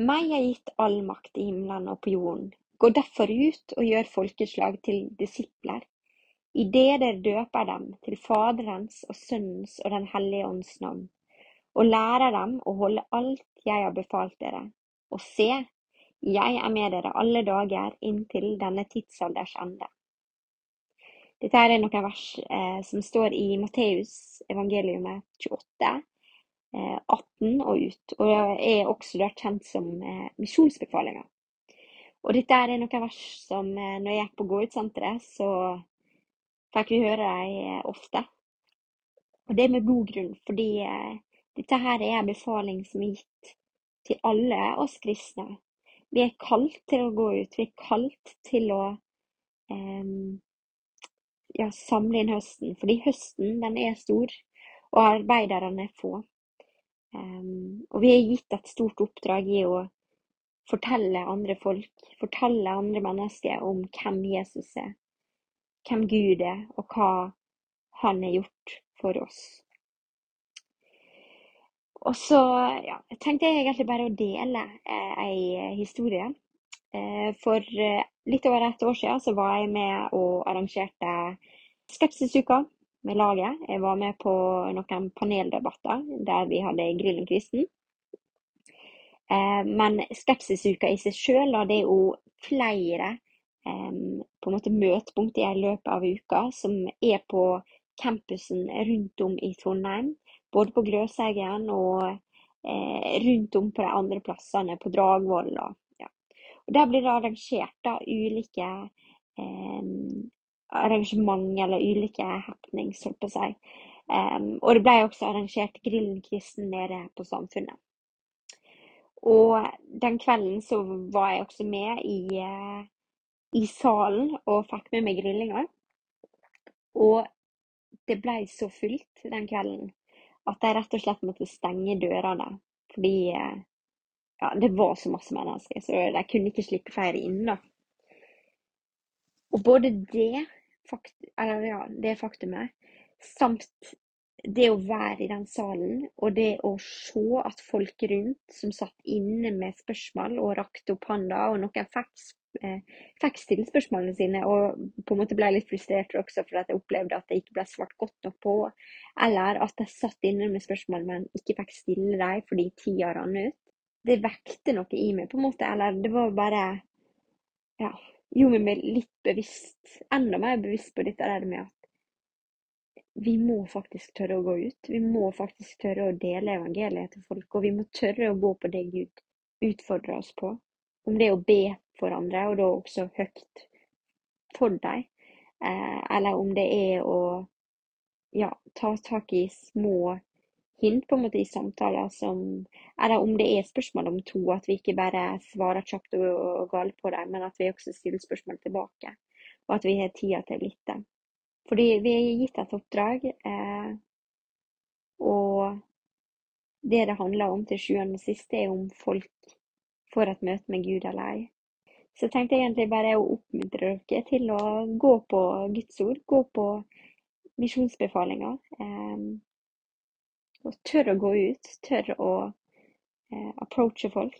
Meg er gitt all makt i himmelen og på jorden. Gå derfor ut og gjør folkeslag til disipler, idet dere døper dem til Faderens og Sønnens og Den hellige ånds navn, og lærer dem å holde alt jeg har befalt dere. Og se, jeg er med dere alle dager inntil denne tidsalders ende. Dette er noen vers eh, som står i Matteus evangeliumet 28, eh, 18 og ut, og er også da kjent som eh, misjonsbefalinger. Og dette er noen vers som eh, når jeg gikk på Gå-ut-senteret, så fikk vi høre dem eh, ofte. Og det er med god grunn, fordi eh, dette her er en befaling som er gitt til alle oss kristne. Vi er kalt til å gå ut, vi er kalt til å eh, ja, samle inn høsten. Fordi høsten, den er stor, og arbeiderne er få. Um, og vi er gitt et stort oppdrag i å fortelle andre folk, fortelle andre mennesker om hvem Jesus er, hvem Gud er, og hva han har gjort for oss. Og så ja, tenkte jeg egentlig bare å dele eh, ei historie. Eh, for eh, litt over et år siden så var jeg med og arrangerte Skepsisuka med laget. Jeg var med på noen paneldebatter der vi hadde Grillen kristen. Eh, men Skepsisuka i seg sjøl, det er jo flere eh, på en måte møtepunkt i løpet av uka som er på campusen rundt om i Trondheim både på Gløshaugen og eh, rundt om på de andre plassene, på Dragvoll. Ja. Der blir det arrangert da, ulike arrangement eller ulike happenings, holdt på å si. Um, og det ble også arrangert Grillen kristen nede på Samfunnet. Og den kvelden så var jeg også med i, uh, i salen og fikk med meg grillinga. Og det ble så fullt den kvelden at jeg rett og slett måtte stenge dørene. Fordi eh, ja, det var så masse mennesker, så de kunne ikke slippe flere inn. da. Og både det, fakt eller, ja, det faktumet, samt det å være i den salen, og det å se at folk rundt som satt inne med spørsmål og rakte opp hånda, og noen fikk Eh, fikk stille spørsmålene sine, og på en måte ble litt frustrert også for at jeg opplevde at det ikke ble svart godt nok på. Eller at jeg satt inne med spørsmål, men ikke fikk stille dem fordi tida rant ut. Det vekte noe i meg, på en måte. Eller det var bare Ja, gjorde meg litt bevisst, enda mer bevisst på dette der med at vi må faktisk tørre å gå ut. Vi må faktisk tørre å dele evangeliet til folk, og vi må tørre å gå på det Gud utfordrer oss på. Om det er å be for andre, og da også høyt for dem. Eh, eller om det er å ja, ta tak i små hint på en måte i samtaler som Eller om det er spørsmål om to, at vi ikke bare svarer kjapt og, galt på dem, men at vi også stiller spørsmål tilbake. Og at vi har tida til å lytte. Fordi vi er gitt et oppdrag, eh, og det det handler om til sjuende og sist, er om folk får et møte med Gud eller ei. Så jeg tenkte egentlig bare å oppmuntre dere til å gå på Guds ord, gå på misjonsbefalinger. Eh, og tørre å gå ut, tørre å eh, approache folk.